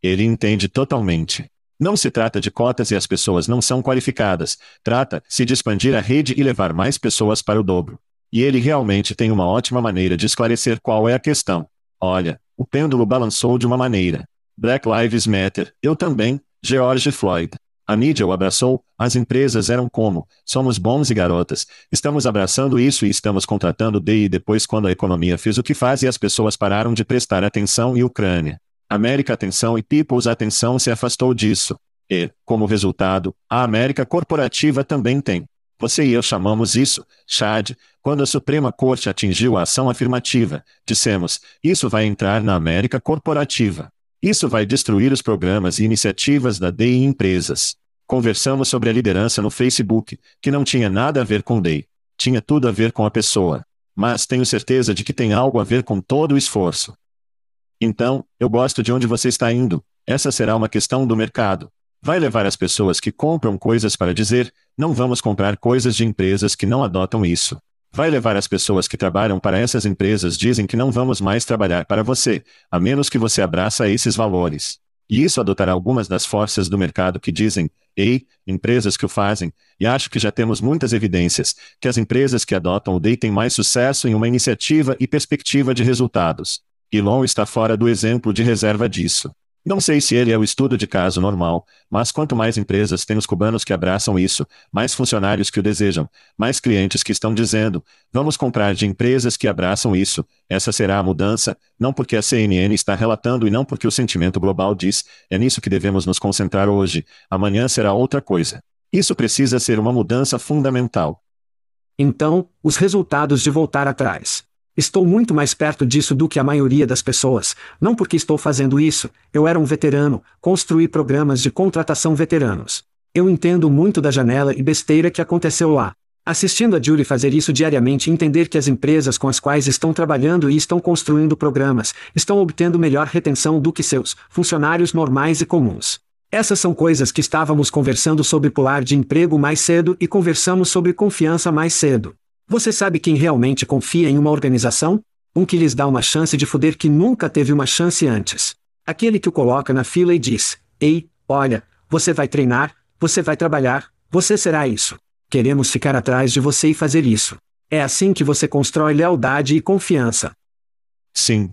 S2: Ele entende totalmente. Não se trata de cotas e as pessoas não são qualificadas, trata-se de expandir a rede e levar mais pessoas para o dobro. E ele realmente tem uma ótima maneira de esclarecer qual é a questão. Olha, o pêndulo balançou de uma maneira. Black Lives Matter, eu também, George Floyd. A mídia o abraçou, as empresas eram como, somos bons e garotas, estamos abraçando isso e estamos contratando D e depois quando a economia fez o que faz e as pessoas pararam de prestar atenção e Ucrânia. América atenção e People's atenção se afastou disso. E, como resultado, a América corporativa também tem. Você e eu chamamos isso, Chad, quando a Suprema Corte atingiu a ação afirmativa, dissemos, isso vai entrar na América corporativa. Isso vai destruir os programas e iniciativas da DEI em empresas. Conversamos sobre a liderança no Facebook, que não tinha nada a ver com DEI. Tinha tudo a ver com a pessoa. Mas tenho certeza de que tem algo a ver com todo o esforço. Então, eu gosto de onde você está indo. Essa será uma questão do mercado. Vai levar as pessoas que compram coisas para dizer: não vamos comprar coisas de empresas que não adotam isso. Vai levar as pessoas que trabalham para essas empresas dizem que não vamos mais trabalhar para você, a menos que você abraça esses valores. E isso adotará algumas das forças do mercado que dizem, ei, empresas que o fazem, e acho que já temos muitas evidências, que as empresas que adotam o DEI têm mais sucesso em uma iniciativa e perspectiva de resultados. Elon está fora do exemplo de reserva disso. Não sei se ele é o estudo de caso normal, mas quanto mais empresas têm os cubanos que abraçam isso, mais funcionários que o desejam, mais clientes que estão dizendo, vamos comprar de empresas que abraçam isso, essa será a mudança, não porque a CNN está relatando e não porque o sentimento global diz, é nisso que devemos nos concentrar hoje, amanhã será outra coisa. Isso precisa ser uma mudança fundamental.
S1: Então, os resultados de voltar atrás. Estou muito mais perto disso do que a maioria das pessoas, não porque estou fazendo isso, eu era um veterano, construí programas de contratação veteranos. Eu entendo muito da janela e besteira que aconteceu lá. Assistindo a Julie fazer isso diariamente e entender que as empresas com as quais estão trabalhando e estão construindo programas estão obtendo melhor retenção do que seus funcionários normais e comuns. Essas são coisas que estávamos conversando sobre pular de emprego mais cedo e conversamos sobre confiança mais cedo. Você sabe quem realmente confia em uma organização? Um que lhes dá uma chance de foder que nunca teve uma chance antes. Aquele que o coloca na fila e diz: Ei, olha, você vai treinar, você vai trabalhar, você será isso. Queremos ficar atrás de você e fazer isso. É assim que você constrói lealdade e confiança.
S2: Sim.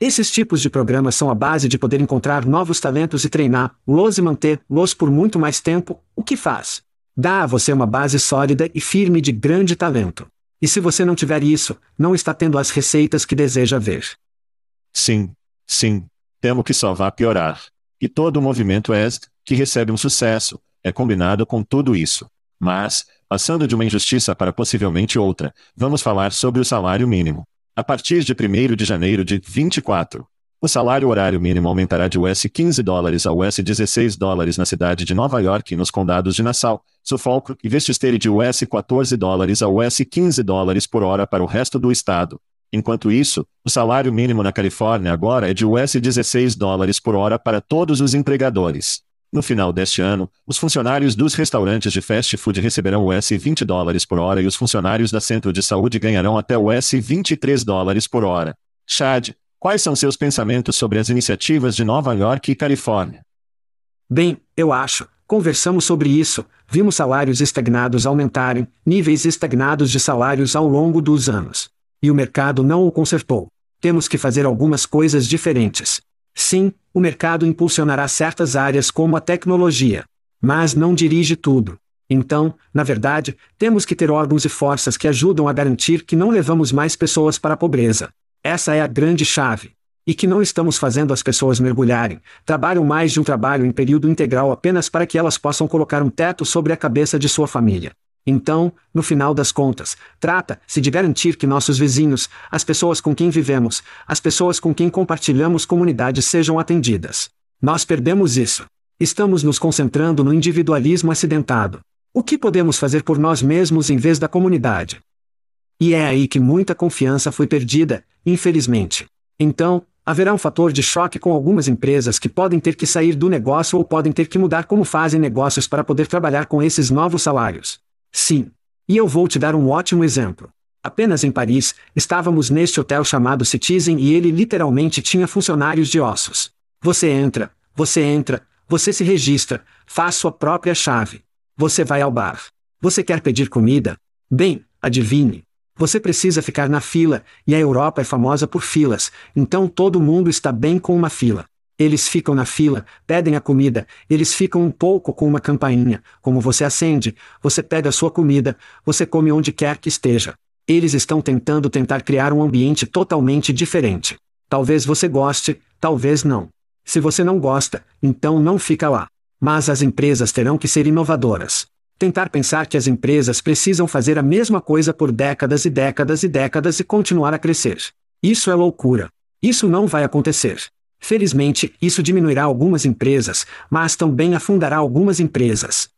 S1: Esses tipos de programas são a base de poder encontrar novos talentos e treiná-los e manter-los por muito mais tempo, o que faz Dá a você uma base sólida e firme de grande talento. E se você não tiver isso, não está tendo as receitas que deseja ver.
S2: Sim, sim. Temo que só vá piorar. E todo o movimento EST, que recebe um sucesso, é combinado com tudo isso. Mas, passando de uma injustiça para possivelmente outra, vamos falar sobre o salário mínimo. A partir de 1 de janeiro de 24, o salário horário mínimo aumentará de US 15 dólares a US 16 dólares na cidade de Nova York e nos condados de Nassau, Suffolk e Westchester de US 14 dólares a US 15 dólares por hora para o resto do estado. Enquanto isso, o salário mínimo na Califórnia agora é de US 16 dólares por hora para todos os empregadores. No final deste ano, os funcionários dos restaurantes de fast food receberão US 20 dólares por hora e os funcionários da centro de saúde ganharão até US 23 dólares por hora. Chad, Quais são seus pensamentos sobre as iniciativas de Nova York e Califórnia?
S1: Bem, eu acho. Conversamos sobre isso, vimos salários estagnados aumentarem, níveis estagnados de salários ao longo dos anos. E o mercado não o consertou. Temos que fazer algumas coisas diferentes. Sim, o mercado impulsionará certas áreas como a tecnologia. Mas não dirige tudo. Então, na verdade, temos que ter órgãos e forças que ajudam a garantir que não levamos mais pessoas para a pobreza. Essa é a grande chave. E que não estamos fazendo as pessoas mergulharem, trabalham mais de um trabalho em período integral apenas para que elas possam colocar um teto sobre a cabeça de sua família. Então, no final das contas, trata-se de garantir que nossos vizinhos, as pessoas com quem vivemos, as pessoas com quem compartilhamos comunidade sejam atendidas. Nós perdemos isso. Estamos nos concentrando no individualismo acidentado. O que podemos fazer por nós mesmos em vez da comunidade? E é aí que muita confiança foi perdida, infelizmente. Então, haverá um fator de choque com algumas empresas que podem ter que sair do negócio ou podem ter que mudar como fazem negócios para poder trabalhar com esses novos salários. Sim. E eu vou te dar um ótimo exemplo. Apenas em Paris, estávamos neste hotel chamado Citizen e ele literalmente tinha funcionários de ossos. Você entra, você entra, você se registra, faz sua própria chave. Você vai ao bar. Você quer pedir comida? Bem, adivinhe, você precisa ficar na fila, e a Europa é famosa por filas, então todo mundo está bem com uma fila. Eles ficam na fila, pedem a comida, eles ficam um pouco com uma campainha, como você acende, você pega a sua comida, você come onde quer que esteja. Eles estão tentando tentar criar um ambiente totalmente diferente. Talvez você goste, talvez não. Se você não gosta, então não fica lá. Mas as empresas terão que ser inovadoras. Tentar pensar que as empresas precisam fazer a mesma coisa por décadas e décadas e décadas e continuar a crescer. Isso é loucura. Isso não vai acontecer. Felizmente, isso diminuirá algumas empresas, mas também afundará algumas empresas.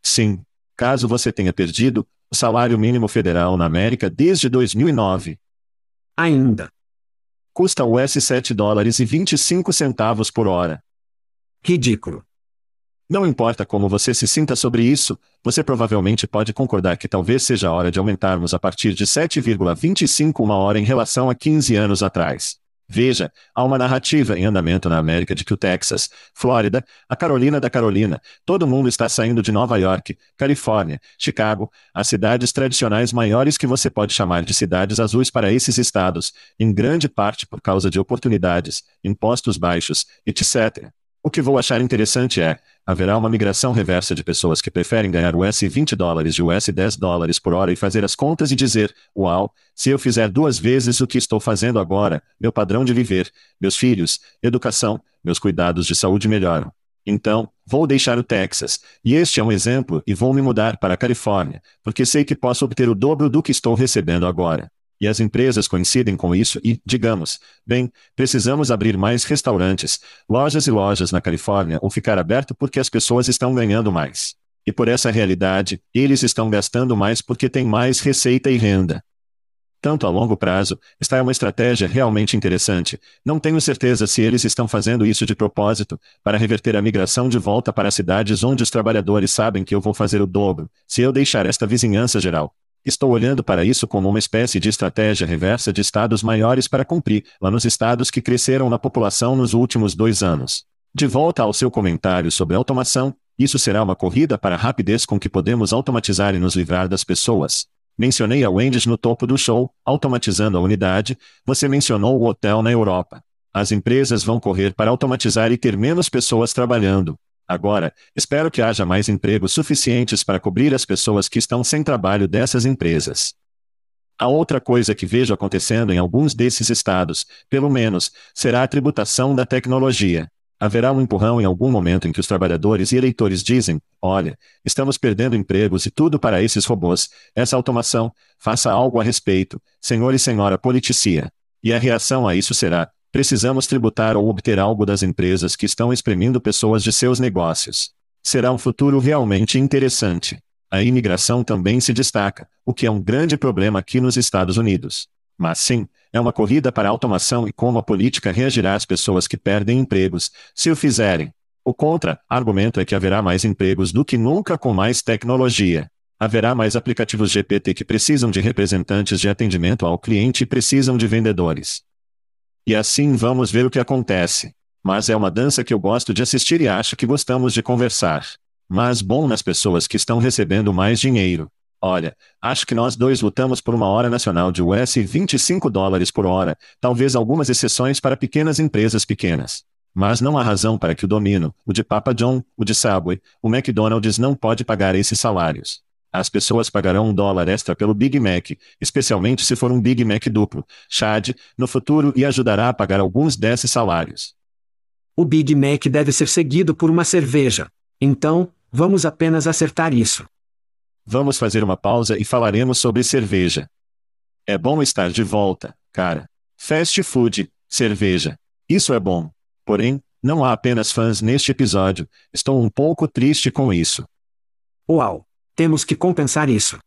S2: Sim. Caso você tenha perdido, o salário mínimo federal na América desde 2009.
S1: Ainda.
S2: Custa US 7 dólares e 25 centavos por hora.
S1: Ridículo.
S2: Não importa como você se sinta sobre isso, você provavelmente pode concordar que talvez seja a hora de aumentarmos a partir de 7,25 uma hora em relação a 15 anos atrás. Veja, há uma narrativa em andamento na América de que o Texas, Flórida, a Carolina da Carolina, todo mundo está saindo de Nova York, Califórnia, Chicago, as cidades tradicionais maiores que você pode chamar de cidades azuis para esses estados, em grande parte por causa de oportunidades, impostos baixos, etc. O que vou achar interessante é, haverá uma migração reversa de pessoas que preferem ganhar US 20 dólares de US 10 dólares por hora e fazer as contas e dizer, uau, se eu fizer duas vezes o que estou fazendo agora, meu padrão de viver, meus filhos, educação, meus cuidados de saúde melhoram. Então, vou deixar o Texas, e este é um exemplo, e vou me mudar para a Califórnia, porque sei que posso obter o dobro do que estou recebendo agora. E as empresas coincidem com isso e, digamos, bem, precisamos abrir mais restaurantes, lojas e lojas na Califórnia ou ficar aberto porque as pessoas estão ganhando mais. E por essa realidade, eles estão gastando mais porque têm mais receita e renda. Tanto a longo prazo, esta é uma estratégia realmente interessante. Não tenho certeza se eles estão fazendo isso de propósito, para reverter a migração de volta para cidades onde os trabalhadores sabem que eu vou fazer o dobro, se eu deixar esta vizinhança geral. Estou olhando para isso como uma espécie de estratégia reversa de estados maiores para cumprir, lá nos estados que cresceram na população nos últimos dois anos. De volta ao seu comentário sobre automação, isso será uma corrida para a rapidez com que podemos automatizar e nos livrar das pessoas. Mencionei a Wendy's no topo do show, automatizando a unidade, você mencionou o hotel na Europa. As empresas vão correr para automatizar e ter menos pessoas trabalhando. Agora, espero que haja mais empregos suficientes para cobrir as pessoas que estão sem trabalho dessas empresas. A outra coisa que vejo acontecendo em alguns desses estados, pelo menos, será a tributação da tecnologia. Haverá um empurrão em algum momento em que os trabalhadores e eleitores dizem: olha, estamos perdendo empregos e tudo para esses robôs, essa automação, faça algo a respeito, senhor e senhora politicia. E a reação a isso será: Precisamos tributar ou obter algo das empresas que estão exprimindo pessoas de seus negócios. Será um futuro realmente interessante. A imigração também se destaca, o que é um grande problema aqui nos Estados Unidos. Mas sim, é uma corrida para a automação e como a política reagirá às pessoas que perdem empregos, se o fizerem. O contra-argumento é que haverá mais empregos do que nunca com mais tecnologia. Haverá mais aplicativos GPT que precisam de representantes de atendimento ao cliente e precisam de vendedores. E assim vamos ver o que acontece. Mas é uma dança que eu gosto de assistir e acho que gostamos de conversar. Mas bom nas pessoas que estão recebendo mais dinheiro. Olha, acho que nós dois lutamos por uma hora nacional de US 25 dólares por hora, talvez algumas exceções para pequenas empresas pequenas. Mas não há razão para que o Domino, o de Papa John, o de Subway, o McDonald's não pode pagar esses salários. As pessoas pagarão um dólar extra pelo Big Mac, especialmente se for um Big Mac duplo, Chad, no futuro e ajudará a pagar alguns desses salários.
S1: O Big Mac deve ser seguido por uma cerveja. Então, vamos apenas acertar isso.
S2: Vamos fazer uma pausa e falaremos sobre cerveja. É bom estar de volta, cara. Fast food, cerveja. Isso é bom. Porém, não há apenas fãs neste episódio, estou um pouco triste com isso.
S1: Uau! Temos que compensar isso.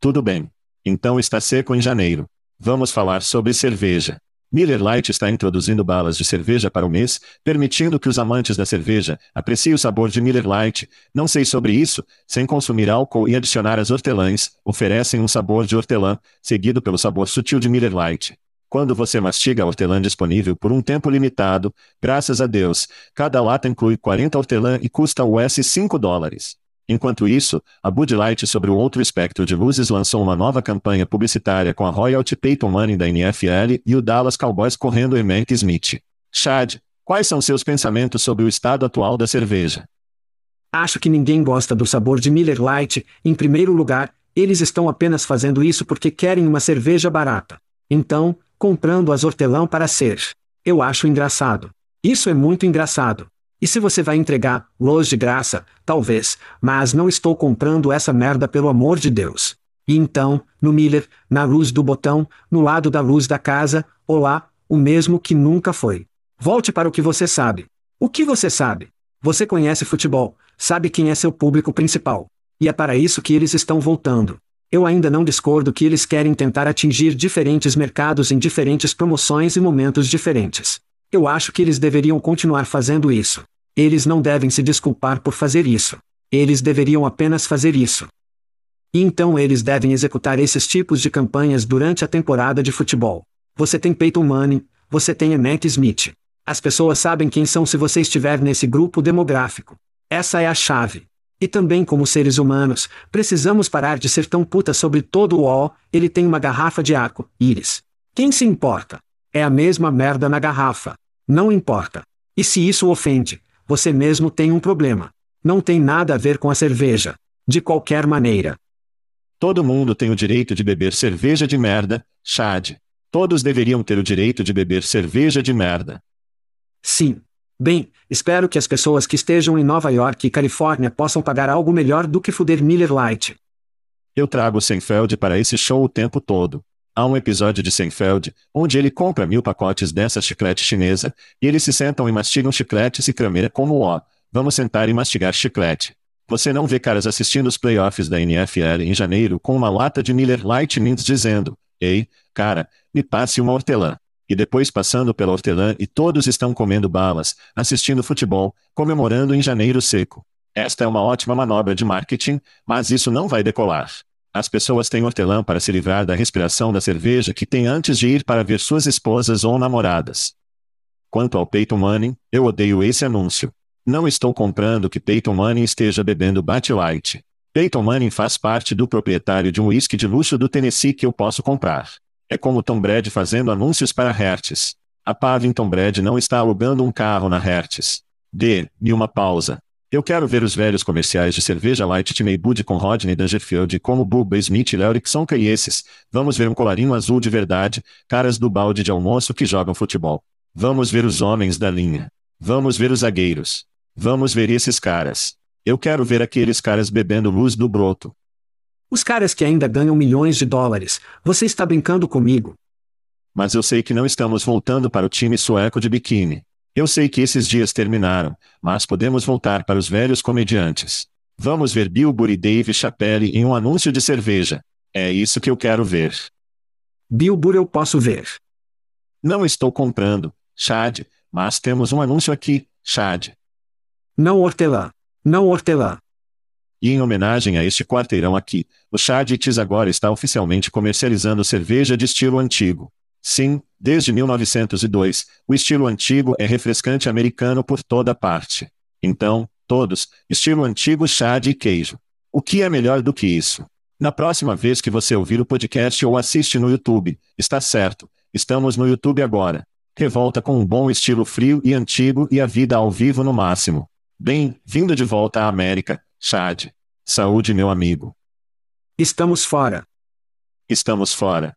S2: Tudo bem. Então está seco em janeiro. Vamos falar sobre cerveja. Miller Lite está introduzindo balas de cerveja para o mês, permitindo que os amantes da cerveja apreciem o sabor de Miller Lite. Não sei sobre isso, sem consumir álcool e adicionar as hortelãs, oferecem um sabor de hortelã, seguido pelo sabor sutil de Miller Lite. Quando você mastiga a hortelã disponível por um tempo limitado, graças a Deus, cada lata inclui 40 hortelã e custa US 5 dólares. Enquanto isso, a Bud Light sobre o outro espectro de luzes lançou uma nova campanha publicitária com a Royalty Peyton Manning da NFL e o Dallas Cowboys correndo Emmitt Smith. Chad, quais são seus pensamentos sobre o estado atual da cerveja?
S1: Acho que ninguém gosta do sabor de Miller Lite. Em primeiro lugar, eles estão apenas fazendo isso porque querem uma cerveja barata. Então, comprando as hortelã para ser. Eu acho engraçado. Isso é muito engraçado. E se você vai entregar, luz de graça, talvez, mas não estou comprando essa merda pelo amor de Deus. E então, no Miller, na luz do botão, no lado da luz da casa, olá, o mesmo que nunca foi. Volte para o que você sabe. O que você sabe? Você conhece futebol, sabe quem é seu público principal. E é para isso que eles estão voltando. Eu ainda não discordo que eles querem tentar atingir diferentes mercados em diferentes promoções e momentos diferentes. Eu acho que eles deveriam continuar fazendo isso. Eles não devem se desculpar por fazer isso. Eles deveriam apenas fazer isso. E então eles devem executar esses tipos de campanhas durante a temporada de futebol. Você tem Peyton Manning, você tem Emmett Smith. As pessoas sabem quem são se você estiver nesse grupo demográfico. Essa é a chave. E também como seres humanos, precisamos parar de ser tão puta sobre todo o ó, ele tem uma garrafa de arco, íris. Quem se importa? É a mesma merda na garrafa. Não importa. E se isso ofende, você mesmo tem um problema. Não tem nada a ver com a cerveja. De qualquer maneira.
S2: Todo mundo tem o direito de beber cerveja de merda, Chad. Todos deveriam ter o direito de beber cerveja de merda.
S1: Sim. Bem, espero que as pessoas que estejam em Nova York e Califórnia possam pagar algo melhor do que fuder Miller Lite.
S2: Eu trago Seinfeld para esse show o tempo todo. Há um episódio de Seinfeld, onde ele compra mil pacotes dessa chiclete chinesa, e eles se sentam e mastigam chicletes e crameira como ó. Vamos sentar e mastigar chiclete. Você não vê caras assistindo os playoffs da NFL em janeiro com uma lata de Miller Lite Mints dizendo, Ei, cara, me passe uma hortelã. E depois passando pela hortelã e todos estão comendo balas, assistindo futebol, comemorando em janeiro seco. Esta é uma ótima manobra de marketing, mas isso não vai decolar. As pessoas têm hortelã para se livrar da respiração da cerveja que têm antes de ir para ver suas esposas ou namoradas. Quanto ao Peyton Manning, eu odeio esse anúncio. Não estou comprando que Peyton Manning esteja bebendo Bat Light. Peyton Manning faz parte do proprietário de um whisky de luxo do Tennessee que eu posso comprar. É como Tom Brady fazendo anúncios para Hertz. A Pavington Brady não está alugando um carro na Hertz. Dê-me uma pausa. Eu quero ver os velhos comerciais de cerveja Light Timey Bud com Rodney Dangerfield como Bubba Smith e Leoric Sonka e esses. Vamos ver um colarinho azul de verdade, caras do balde de almoço que jogam futebol. Vamos ver os homens da linha. Vamos ver os zagueiros. Vamos ver esses caras. Eu quero ver aqueles caras bebendo luz do broto.
S1: Os caras que ainda ganham milhões de dólares. Você está brincando comigo?
S2: Mas eu sei que não estamos voltando para o time sueco de biquíni. Eu sei que esses dias terminaram, mas podemos voltar para os velhos comediantes. Vamos ver Bill Burr e Dave Chappelle em um anúncio de cerveja. É isso que eu quero ver.
S1: Bill Burr eu posso ver.
S2: Não estou comprando, Chad, mas temos um anúncio aqui, Chad.
S1: Não hortelã. Não hortelã.
S2: E em homenagem a este quarteirão aqui, o Chad Cheese agora está oficialmente comercializando cerveja de estilo antigo. Sim, desde 1902, o estilo antigo é refrescante americano por toda parte. Então, todos, estilo antigo chá e queijo. O que é melhor do que isso? Na próxima vez que você ouvir o podcast ou assiste no YouTube, está certo, estamos no YouTube agora. Revolta com um bom estilo frio e antigo e a vida ao vivo no máximo. Bem, vindo de volta à América, Chad. Saúde, meu amigo.
S1: Estamos fora.
S2: Estamos fora.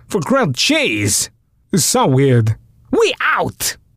S4: for grilled cheese. So weird. We out!